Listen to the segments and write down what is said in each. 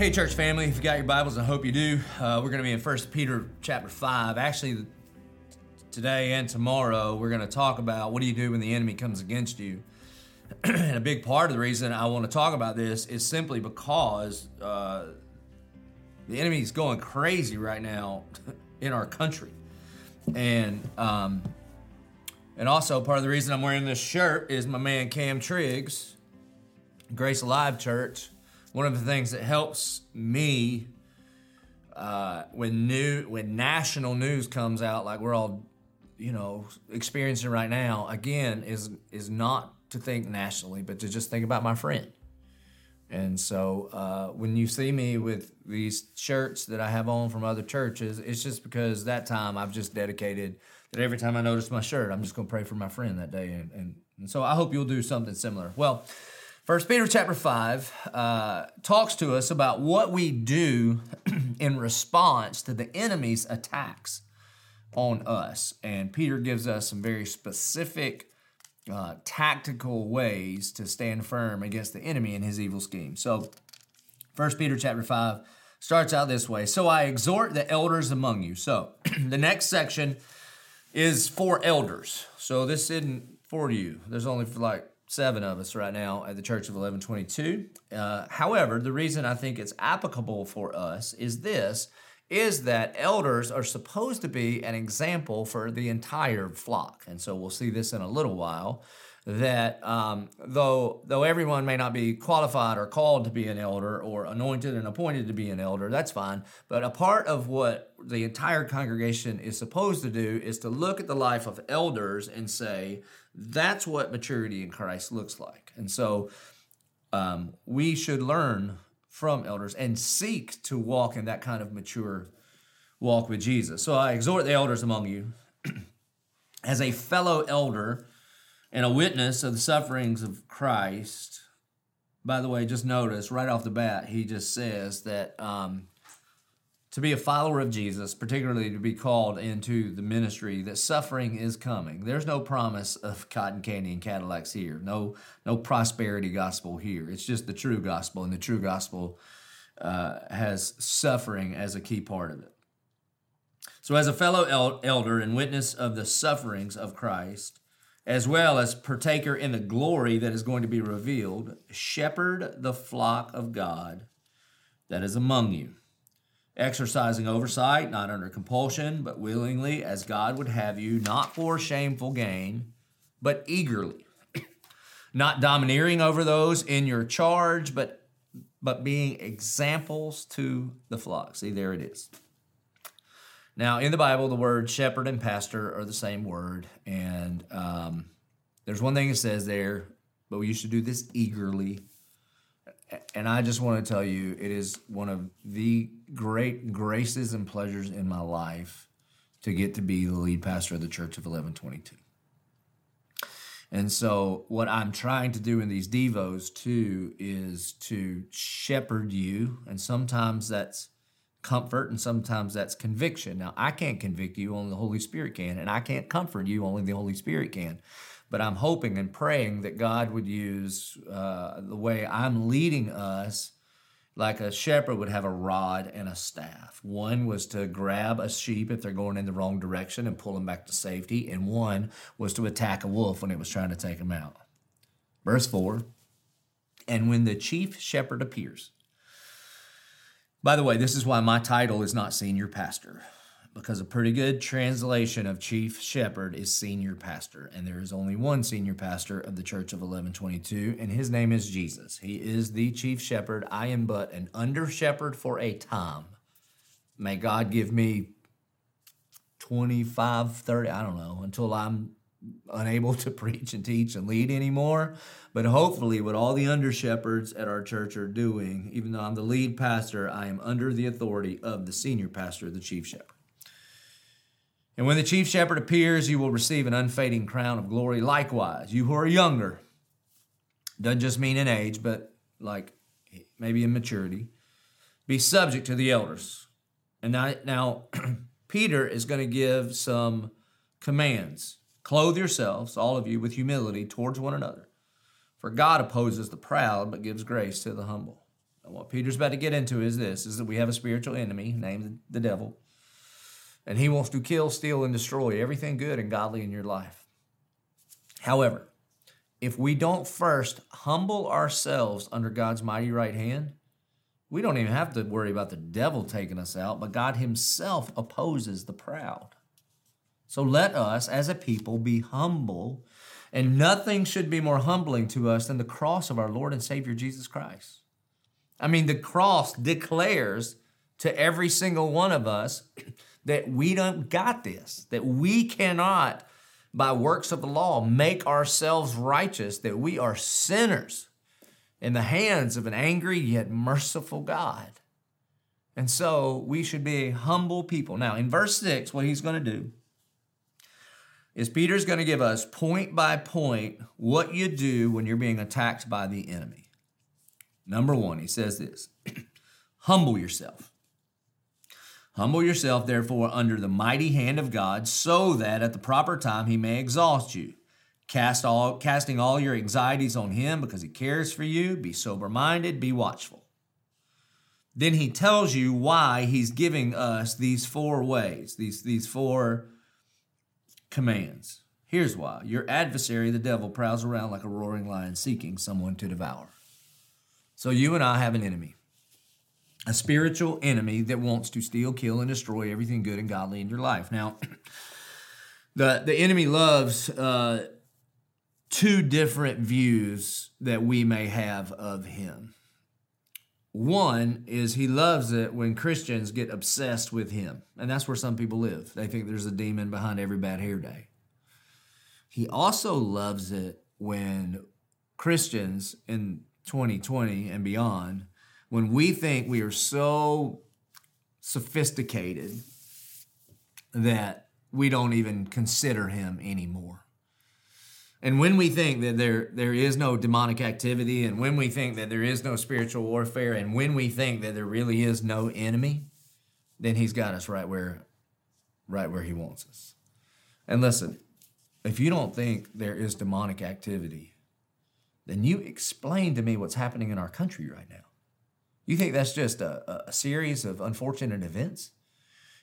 Hey, church family, if you got your Bibles, I hope you do. Uh, we're going to be in 1 Peter chapter 5. Actually, today and tomorrow, we're going to talk about what do you do when the enemy comes against you. and a big part of the reason I want to talk about this is simply because uh, the enemy is going crazy right now in our country. And um, and also part of the reason I'm wearing this shirt is my man Cam Triggs, Grace Alive Church. One of the things that helps me uh, when new when national news comes out, like we're all, you know, experiencing right now, again, is is not to think nationally, but to just think about my friend. And so uh, when you see me with these shirts that I have on from other churches, it's just because that time I've just dedicated that every time I notice my shirt, I'm just going to pray for my friend that day. And, and, and so I hope you'll do something similar. Well, First Peter chapter 5 uh, talks to us about what we do in response to the enemy's attacks on us. And Peter gives us some very specific uh, tactical ways to stand firm against the enemy and his evil scheme. So, First Peter chapter 5 starts out this way. So I exhort the elders among you. So, the next section is for elders. So, this isn't for you. There's only for like seven of us right now at the Church of 1122. Uh, however, the reason I think it's applicable for us is this is that elders are supposed to be an example for the entire flock. And so we'll see this in a little while that um, though though everyone may not be qualified or called to be an elder or anointed and appointed to be an elder, that's fine. But a part of what the entire congregation is supposed to do is to look at the life of elders and say that's what maturity in Christ looks like. And so um, we should learn from elders and seek to walk in that kind of mature walk with Jesus. So I exhort the elders among you as a fellow elder and a witness of the sufferings of Christ. By the way, just notice right off the bat, he just says that um, to be a follower of Jesus, particularly to be called into the ministry, that suffering is coming. There's no promise of cotton candy and Cadillacs here. No, no prosperity gospel here. It's just the true gospel, and the true gospel uh, has suffering as a key part of it. So, as a fellow el- elder and witness of the sufferings of Christ, as well as partaker in the glory that is going to be revealed, shepherd the flock of God that is among you exercising oversight, not under compulsion, but willingly, as God would have you, not for shameful gain, but eagerly, not domineering over those in your charge, but but being examples to the flock. See, there it is. Now, in the Bible, the word shepherd and pastor are the same word, and um, there's one thing it says there, but we used to do this eagerly and I just want to tell you, it is one of the great graces and pleasures in my life to get to be the lead pastor of the Church of 1122. And so, what I'm trying to do in these Devos too is to shepherd you. And sometimes that's comfort and sometimes that's conviction. Now, I can't convict you, only the Holy Spirit can. And I can't comfort you, only the Holy Spirit can. But I'm hoping and praying that God would use uh, the way I'm leading us like a shepherd would have a rod and a staff. One was to grab a sheep if they're going in the wrong direction and pull them back to safety, and one was to attack a wolf when it was trying to take them out. Verse 4 And when the chief shepherd appears, by the way, this is why my title is not senior pastor because a pretty good translation of chief shepherd is senior pastor. And there is only one senior pastor of the Church of 1122, and his name is Jesus. He is the chief shepherd. I am but an under shepherd for a time. May God give me 25, 30, I don't know, until I'm unable to preach and teach and lead anymore. But hopefully, what all the under shepherds at our church are doing, even though I'm the lead pastor, I am under the authority of the senior pastor, the chief shepherd. And when the chief shepherd appears, you will receive an unfading crown of glory. Likewise, you who are younger, doesn't just mean in age, but like maybe in maturity, be subject to the elders. And now, now Peter is going to give some commands. Clothe yourselves, all of you, with humility towards one another. For God opposes the proud, but gives grace to the humble. And what Peter's about to get into is this is that we have a spiritual enemy named the devil. And he wants to kill, steal, and destroy everything good and godly in your life. However, if we don't first humble ourselves under God's mighty right hand, we don't even have to worry about the devil taking us out, but God Himself opposes the proud. So let us, as a people, be humble, and nothing should be more humbling to us than the cross of our Lord and Savior Jesus Christ. I mean, the cross declares to every single one of us that we don't got this, that we cannot, by works of the law, make ourselves righteous, that we are sinners in the hands of an angry yet merciful God. And so we should be a humble people. Now, in verse 6, what he's going to do is Peter's going to give us point by point what you do when you're being attacked by the enemy. Number one, he says this humble yourself. Humble yourself, therefore, under the mighty hand of God, so that at the proper time he may exhaust you. Cast all, casting all your anxieties on him because he cares for you. Be sober minded, be watchful. Then he tells you why he's giving us these four ways, these, these four commands. Here's why your adversary, the devil, prowls around like a roaring lion seeking someone to devour. So you and I have an enemy, a spiritual enemy that wants to steal, kill, and destroy everything good and godly in your life. Now, the, the enemy loves. Uh, two different views that we may have of him. One is he loves it when Christians get obsessed with him. And that's where some people live. They think there's a demon behind every bad hair day. He also loves it when Christians in 2020 and beyond, when we think we are so sophisticated that we don't even consider him anymore. And when we think that there, there is no demonic activity, and when we think that there is no spiritual warfare, and when we think that there really is no enemy, then he's got us right where, right where he wants us. And listen, if you don't think there is demonic activity, then you explain to me what's happening in our country right now. You think that's just a, a series of unfortunate events?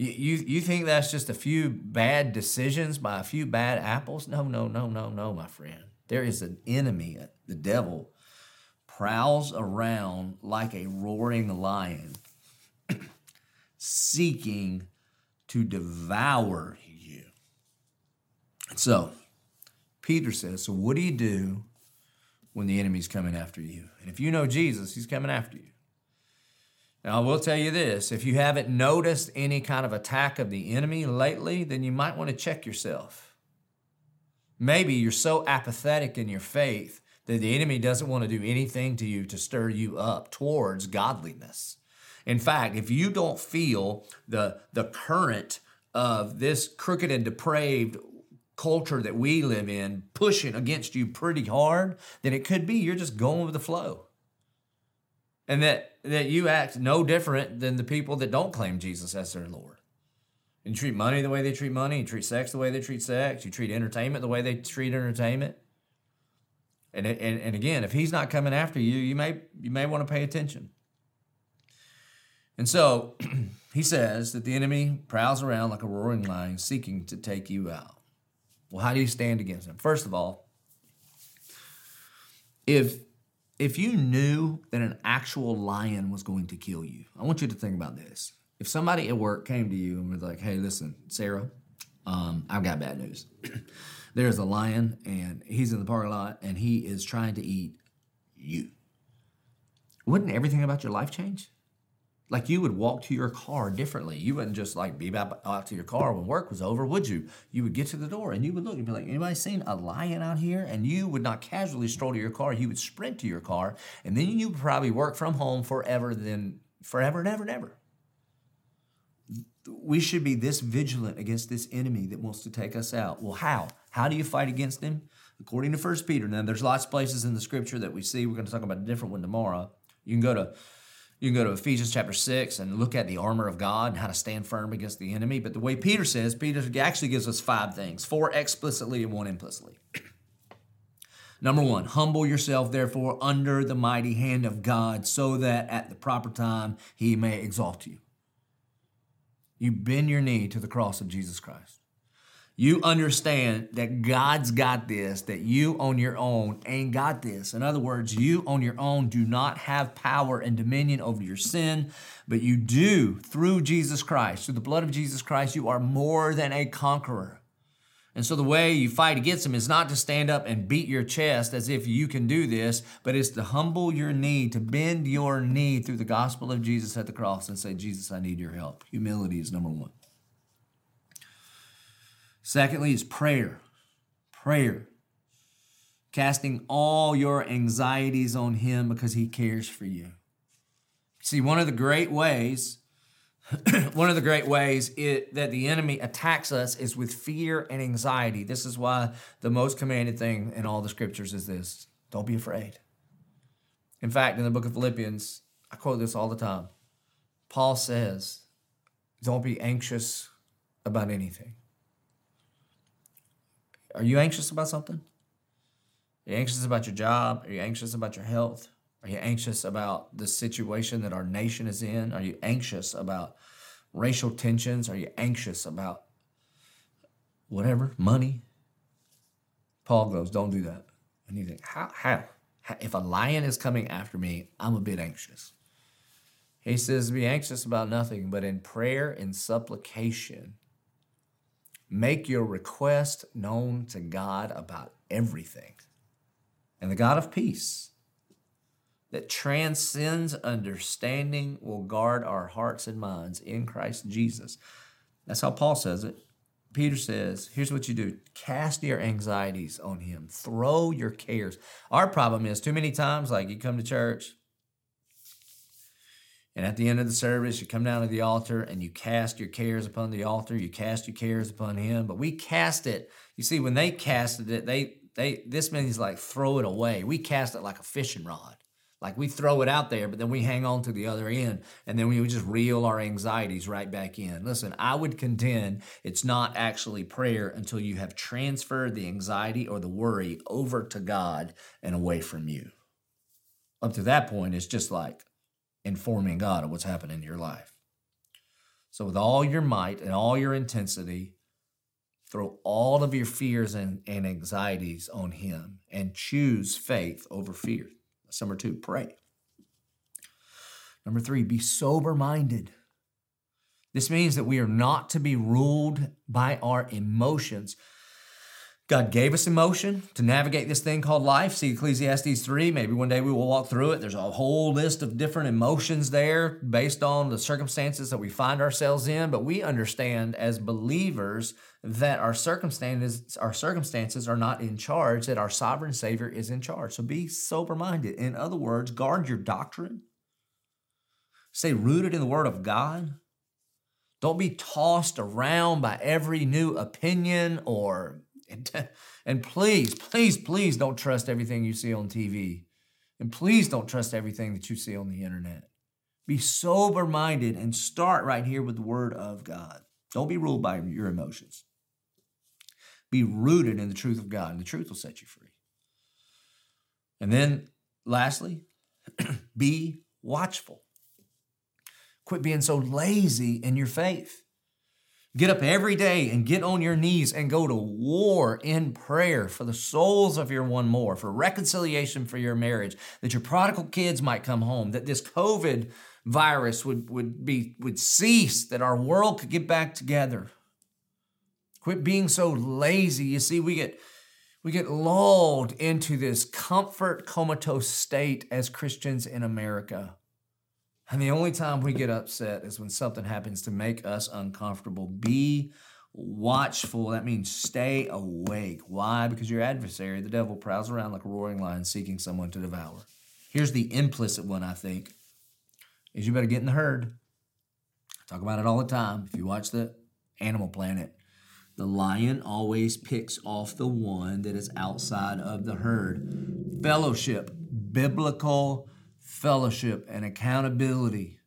You, you, think that's just a few bad decisions by a few bad apples? No, no, no, no, no, my friend. There is an enemy, the devil, prowls around like a roaring lion, seeking to devour you. So, Peter says, So, what do you do when the enemy's coming after you? And if you know Jesus, he's coming after you. Now, I will tell you this if you haven't noticed any kind of attack of the enemy lately, then you might want to check yourself. Maybe you're so apathetic in your faith that the enemy doesn't want to do anything to you to stir you up towards godliness. In fact, if you don't feel the, the current of this crooked and depraved culture that we live in pushing against you pretty hard, then it could be you're just going with the flow and that that you act no different than the people that don't claim Jesus as their Lord. You treat money the way they treat money. You treat sex the way they treat sex. You treat entertainment the way they treat entertainment. And, and, and again, if he's not coming after you, you may you may want to pay attention. And so he says that the enemy prowls around like a roaring lion, seeking to take you out. Well, how do you stand against him? First of all, if if you knew that an actual lion was going to kill you, I want you to think about this. If somebody at work came to you and was like, hey, listen, Sarah, um, I've got bad news. There's a lion and he's in the parking lot and he is trying to eat you. Wouldn't everything about your life change? Like you would walk to your car differently. You wouldn't just like be out to your car when work was over, would you? You would get to the door and you would look and be like, anybody seen a lion out here? And you would not casually stroll to your car. You would sprint to your car and then you would probably work from home forever, then forever and ever and ever. We should be this vigilant against this enemy that wants to take us out. Well, how? How do you fight against him? According to First Peter. Now, there's lots of places in the scripture that we see. We're going to talk about a different one tomorrow. You can go to you can go to Ephesians chapter 6 and look at the armor of God and how to stand firm against the enemy. But the way Peter says, Peter actually gives us five things four explicitly and one implicitly. Number one, humble yourself, therefore, under the mighty hand of God, so that at the proper time he may exalt you. You bend your knee to the cross of Jesus Christ. You understand that God's got this, that you on your own ain't got this. In other words, you on your own do not have power and dominion over your sin, but you do through Jesus Christ. Through the blood of Jesus Christ, you are more than a conqueror. And so the way you fight against them is not to stand up and beat your chest as if you can do this, but it's to humble your knee, to bend your knee through the gospel of Jesus at the cross and say, Jesus, I need your help. Humility is number one. Secondly, is prayer. Prayer. Casting all your anxieties on Him because He cares for you. See, one of the great ways, one of the great ways it, that the enemy attacks us is with fear and anxiety. This is why the most commanded thing in all the scriptures is this don't be afraid. In fact, in the book of Philippians, I quote this all the time. Paul says, Don't be anxious about anything. Are you anxious about something? Are you anxious about your job? Are you anxious about your health? Are you anxious about the situation that our nation is in? Are you anxious about racial tensions? Are you anxious about whatever, money? Paul goes, Don't do that. And you think, How? How? If a lion is coming after me, I'm a bit anxious. He says, Be anxious about nothing, but in prayer and supplication Make your request known to God about everything. And the God of peace that transcends understanding will guard our hearts and minds in Christ Jesus. That's how Paul says it. Peter says, here's what you do cast your anxieties on him, throw your cares. Our problem is too many times, like you come to church, and at the end of the service, you come down to the altar and you cast your cares upon the altar. You cast your cares upon Him. But we cast it. You see, when they casted it, they they this means like throw it away. We cast it like a fishing rod. Like we throw it out there, but then we hang on to the other end, and then we just reel our anxieties right back in. Listen, I would contend it's not actually prayer until you have transferred the anxiety or the worry over to God and away from you. Up to that point, it's just like informing God of what's happening in your life. So, with all your might and all your intensity, throw all of your fears and, and anxieties on Him and choose faith over fear. That's number two, pray. Number three, be sober minded. This means that we are not to be ruled by our emotions God gave us emotion to navigate this thing called life. See Ecclesiastes 3. Maybe one day we will walk through it. There's a whole list of different emotions there based on the circumstances that we find ourselves in. But we understand as believers that our circumstances, our circumstances are not in charge, that our sovereign Savior is in charge. So be sober minded. In other words, guard your doctrine. Stay rooted in the Word of God. Don't be tossed around by every new opinion or and, and please, please, please don't trust everything you see on TV. And please don't trust everything that you see on the internet. Be sober minded and start right here with the Word of God. Don't be ruled by your emotions. Be rooted in the truth of God, and the truth will set you free. And then, lastly, be watchful. Quit being so lazy in your faith. Get up every day and get on your knees and go to war in prayer for the souls of your one more, for reconciliation for your marriage, that your prodigal kids might come home, that this COVID virus would, would be would cease, that our world could get back together. Quit being so lazy. You see, we get we get lulled into this comfort comatose state as Christians in America. And the only time we get upset is when something happens to make us uncomfortable. Be watchful. That means stay awake. Why? Because your adversary, the devil, prowls around like a roaring lion seeking someone to devour. Here's the implicit one, I think, is you better get in the herd. I talk about it all the time. If you watch the Animal Planet, the lion always picks off the one that is outside of the herd. Fellowship, biblical fellowship and accountability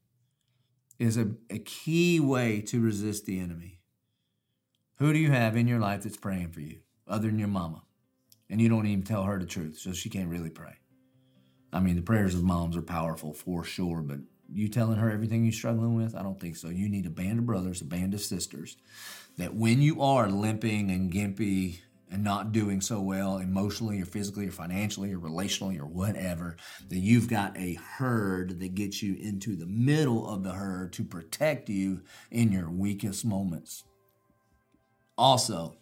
is a, a key way to resist the enemy. Who do you have in your life that's praying for you other than your mama? and you don't even tell her the truth, so she can't really pray. I mean, the prayers of moms are powerful for sure, but you telling her everything you're struggling with, I don't think so. You need a band of brothers, a band of sisters that when you are limping and gimpy and not doing so well emotionally or physically or financially or relationally or whatever, that you've got a herd that gets you into the middle of the herd to protect you in your weakest moments. Also,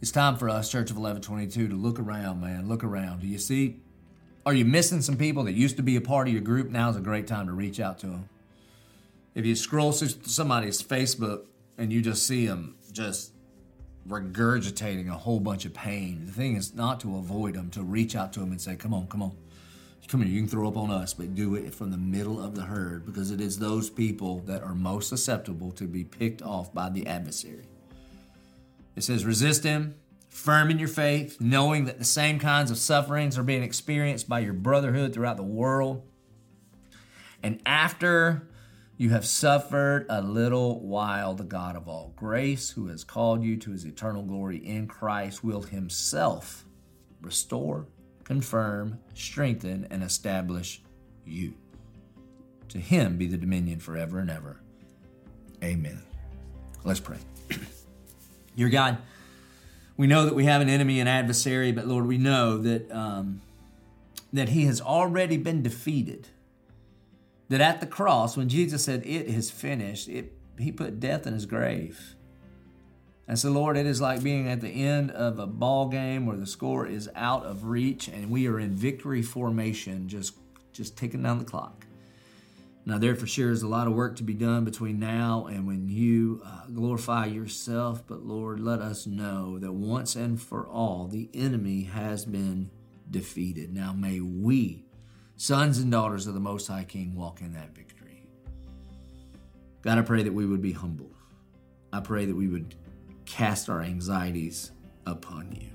it's time for us, Church of 1122, to look around, man. Look around. Do you see? Are you missing some people that used to be a part of your group? Now's a great time to reach out to them. If you scroll through somebody's Facebook and you just see them just regurgitating a whole bunch of pain. The thing is not to avoid them, to reach out to them and say, Come on, come on. Come here, you can throw up on us, but do it from the middle of the herd because it is those people that are most susceptible to be picked off by the adversary. It says, Resist him, firm in your faith, knowing that the same kinds of sufferings are being experienced by your brotherhood throughout the world. And after you have suffered a little while. The God of all grace, who has called you to his eternal glory in Christ, will himself restore, confirm, strengthen, and establish you. To him be the dominion forever and ever. Amen. Let's pray. Your God, we know that we have an enemy and adversary, but Lord, we know that um, that he has already been defeated that at the cross, when Jesus said, It is finished, it, he put death in his grave. And so, Lord, it is like being at the end of a ball game where the score is out of reach and we are in victory formation, just, just ticking down the clock. Now, there for sure is a lot of work to be done between now and when you uh, glorify yourself. But Lord, let us know that once and for all, the enemy has been defeated. Now, may we sons and daughters of the Most High King walk in that victory. God, I pray that we would be humble. I pray that we would cast our anxieties upon you.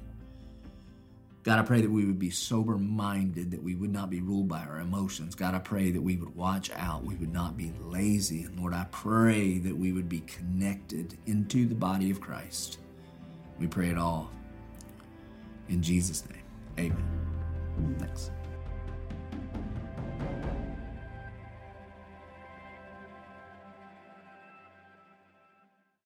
God, I pray that we would be sober minded, that we would not be ruled by our emotions. God, I pray that we would watch out, we would not be lazy. And Lord, I pray that we would be connected into the body of Christ. We pray it all in Jesus' name. Amen. Thanks.